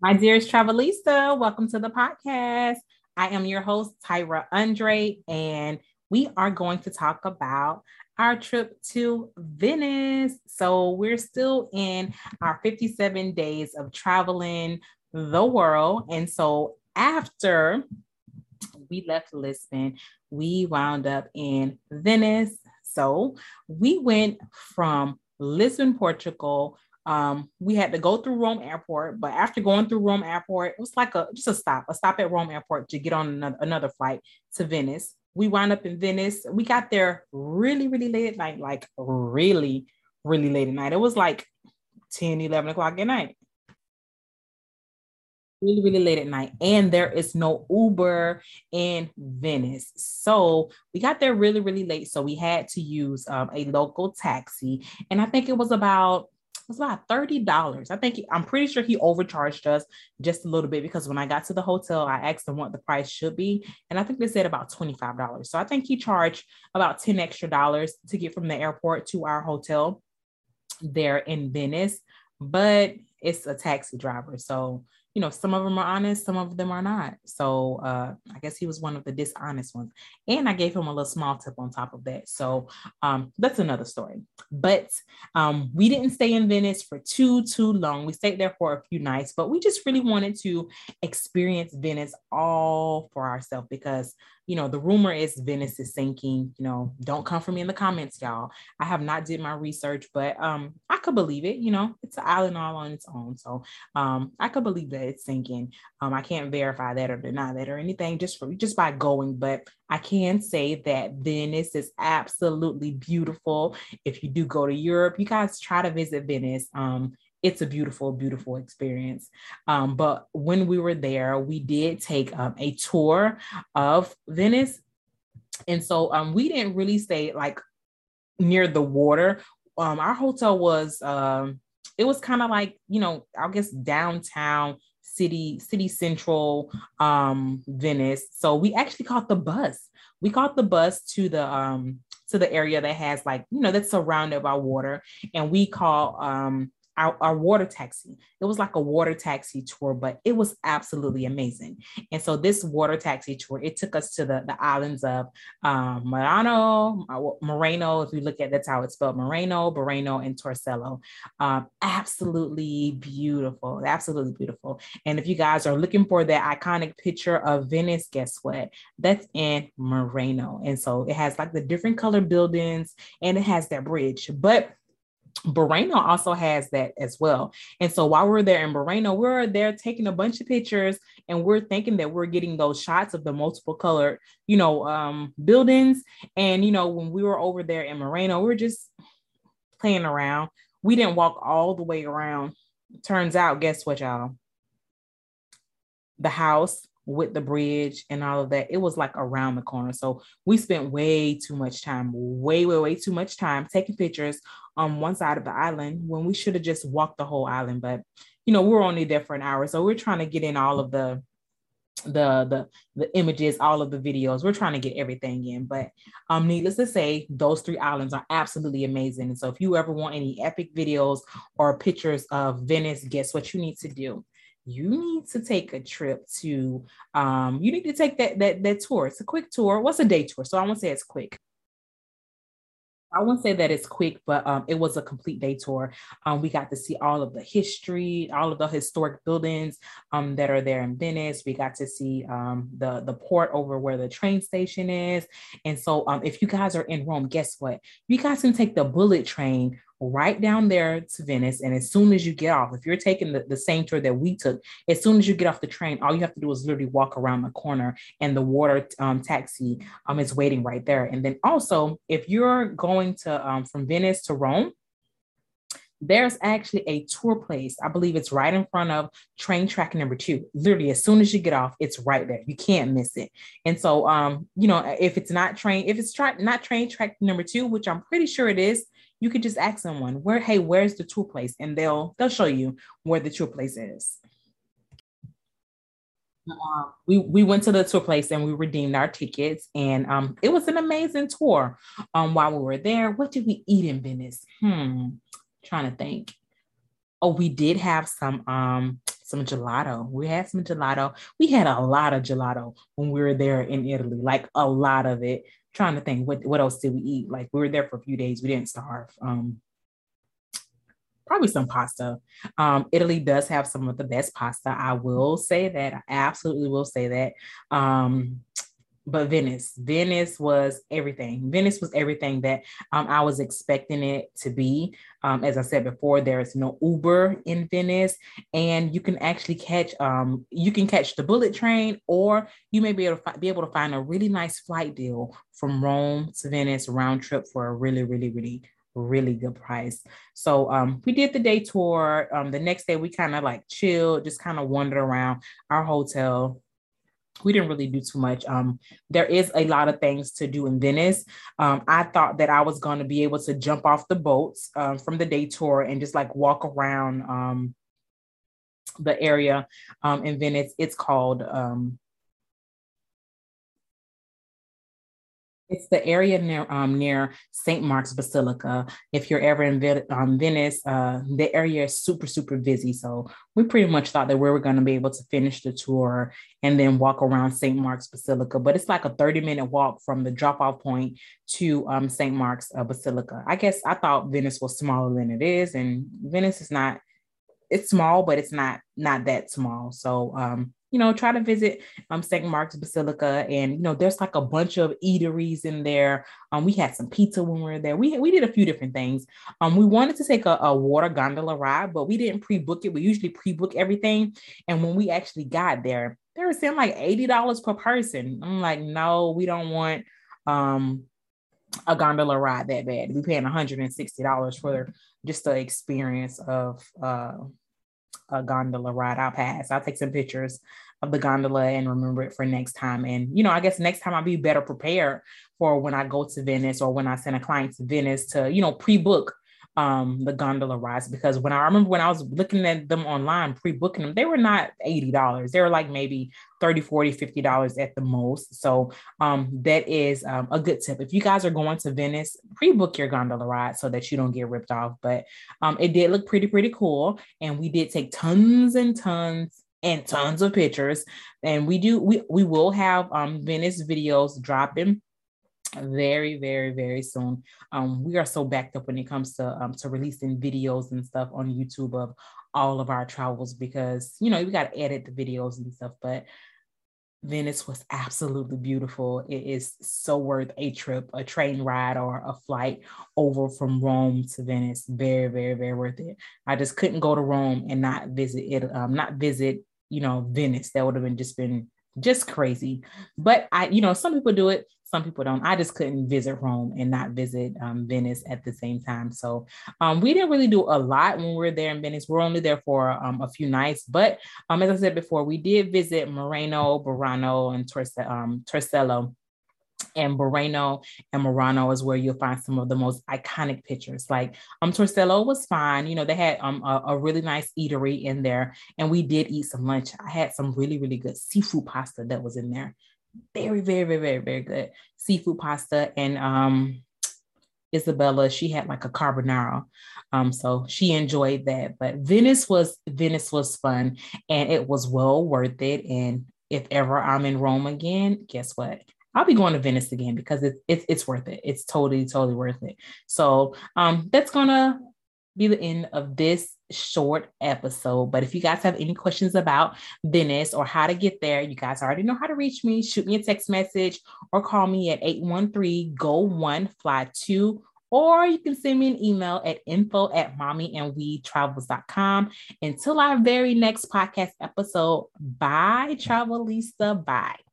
My dearest Travelista, welcome to the podcast. I am your host, Tyra Andre, and we are going to talk about our trip to Venice. So, we're still in our 57 days of traveling the world. And so, after we left Lisbon, we wound up in Venice. So, we went from Lisbon, Portugal um, we had to go through Rome Airport, but after going through Rome Airport, it was like a just a stop, a stop at Rome Airport to get on another, another flight to Venice. We wound up in Venice. We got there really, really late at night, like really, really late at night. It was like 10, 11 o'clock at night. Really, really late at night. And there is no Uber in Venice. So we got there really, really late. So we had to use um, a local taxi. And I think it was about was about $30. I think I'm pretty sure he overcharged us just a little bit because when I got to the hotel, I asked them what the price should be. And I think they said about $25. So I think he charged about 10 extra dollars to get from the airport to our hotel there in Venice. But it's a taxi driver. So you know, some of them are honest, some of them are not. So uh, I guess he was one of the dishonest ones. And I gave him a little small tip on top of that. So um, that's another story. But um, we didn't stay in Venice for too, too long. We stayed there for a few nights, but we just really wanted to experience Venice all for ourselves because you know, the rumor is Venice is sinking. You know, don't come for me in the comments, y'all. I have not did my research, but um, I could believe it. You know, it's an island all on its own, so um, I could believe that it's sinking. Um, I can't verify that or deny that or anything just for just by going, but I can say that Venice is absolutely beautiful. If you do go to Europe, you guys try to visit Venice. Um, it's a beautiful, beautiful experience. Um, but when we were there, we did take um, a tour of Venice. And so um, we didn't really stay like near the water. Um, our hotel was, um, it was kind of like, you know, I guess downtown city, city central um, Venice. So we actually caught the bus. We caught the bus to the to the area that has like you know that's surrounded by water and we call our, our water taxi. It was like a water taxi tour, but it was absolutely amazing. And so this water taxi tour, it took us to the, the islands of um, Marano, Moreno, if you look at that's how it's spelled, Moreno, Burano, and Torcello. Um, absolutely beautiful, absolutely beautiful. And if you guys are looking for that iconic picture of Venice, guess what? That's in Moreno. And so it has like the different color buildings and it has that bridge. But Burano also has that as well. And so while we're there in Moreno, we're there taking a bunch of pictures and we're thinking that we're getting those shots of the multiple colored, you know, um, buildings. And, you know, when we were over there in Moreno, we are just playing around. We didn't walk all the way around. Turns out, guess what, y'all? The house with the bridge and all of that, it was like around the corner. So we spent way too much time, way, way, way too much time taking pictures on one side of the island when we should have just walked the whole island. But you know, we're only there for an hour. So we're trying to get in all of the the the the images all of the videos we're trying to get everything in but um needless to say those three islands are absolutely amazing and so if you ever want any epic videos or pictures of venice guess what you need to do you need to take a trip to um you need to take that that that tour it's a quick tour what's a day tour so i won't say it's quick I won't say that it's quick, but um, it was a complete day tour. Um, we got to see all of the history, all of the historic buildings um, that are there in Venice. We got to see um, the the port over where the train station is. And so, um, if you guys are in Rome, guess what? You guys can take the bullet train right down there to Venice. And as soon as you get off, if you're taking the, the same tour that we took, as soon as you get off the train, all you have to do is literally walk around the corner and the water um, taxi um, is waiting right there. And then also, if you're going to um, from Venice to Rome, there's actually a tour place. I believe it's right in front of train track number two. Literally, as soon as you get off, it's right there. You can't miss it. And so, um, you know, if it's not train, if it's tra- not train track number two, which I'm pretty sure it is, you could just ask someone where, hey, where's the tour place? And they'll they'll show you where the tour place is. Um, we we went to the tour place and we redeemed our tickets, and um, it was an amazing tour. Um, while we were there, what did we eat in Venice? Hmm, trying to think. Oh, we did have some um some gelato. We had some gelato. We had a lot of gelato when we were there in Italy, like a lot of it. trying to think what, what else did we eat? Like we were there for a few days. We didn't starve. Um, probably some pasta. Um, Italy does have some of the best pasta. I will say that. I absolutely will say that. Um, but Venice, Venice was everything. Venice was everything that um, I was expecting it to be. Um, as I said before, there is no Uber in Venice, and you can actually catch um, you can catch the bullet train, or you may be able to fi- be able to find a really nice flight deal from Rome to Venice round trip for a really, really, really really good price. So um, we did the day tour. Um, the next day we kind of like chilled, just kind of wandered around our hotel. We didn't really do too much. Um, there is a lot of things to do in Venice. Um, I thought that I was going to be able to jump off the boats um, from the day tour and just like walk around um, the area um, in Venice. It's called um, It's the area near um, near St. Mark's Basilica. If you're ever in um, Venice, uh, the area is super super busy. So we pretty much thought that we were going to be able to finish the tour and then walk around St. Mark's Basilica. But it's like a 30 minute walk from the drop off point to um, St. Mark's uh, Basilica. I guess I thought Venice was smaller than it is, and Venice is not. It's small, but it's not not that small. So um, you know, try to visit um, St. Mark's Basilica. And, you know, there's like a bunch of eateries in there. Um, we had some pizza when we were there. We, we did a few different things. Um, we wanted to take a, a water gondola ride, but we didn't pre-book it. We usually pre-book everything. And when we actually got there, they were saying like $80 per person. I'm like, no, we don't want um a gondola ride that bad. We paying $160 for just the experience of uh a gondola ride. I'll pass. I'll take some pictures of the gondola and remember it for next time. And, you know, I guess next time I'll be better prepared for when I go to Venice or when I send a client to Venice to, you know, pre book um the gondola rides because when I remember when I was looking at them online pre-booking them they were not $80 they were like maybe 30 40 50 dollars at the most. So um that is um, a good tip. If you guys are going to Venice pre-book your gondola ride so that you don't get ripped off. But um it did look pretty pretty cool. And we did take tons and tons and tons of pictures. And we do we we will have um Venice videos dropping very very very soon um we are so backed up when it comes to um to releasing videos and stuff on youtube of all of our travels because you know we got to edit the videos and stuff but Venice was absolutely beautiful. It is so worth a trip, a train ride, or a flight over from Rome to Venice. Very, very, very worth it. I just couldn't go to Rome and not visit it, um, not visit, you know, Venice. That would have been just been just crazy. But I, you know, some people do it some people don't. I just couldn't visit Rome and not visit um, Venice at the same time. So um, we didn't really do a lot when we were there in Venice. We are only there for um, a few nights. But um, as I said before, we did visit Moreno, Burano, and um, Torcello and Moreno and Murano is where you'll find some of the most iconic pictures. Like um Torcello was fine. You know, they had um a, a, really nice eatery in there, and we did eat some lunch. I had some really, really good seafood pasta that was in there very, very, very, very, very good seafood pasta. And um, Isabella, she had like a carbonara. Um, so she enjoyed that. But Venice was Venice was fun and it was well worth it. And if ever I'm in Rome again, guess what? I'll be going to Venice again because it's it's it's worth it. It's totally, totally worth it. So um that's gonna be the end of this short episode. But if you guys have any questions about Venice or how to get there, you guys already know how to reach me. Shoot me a text message or call me at 813 go one fly two. Or you can send me an email at info at mommyandwetravels.com. Until our very next podcast episode, bye, Travelista. Bye.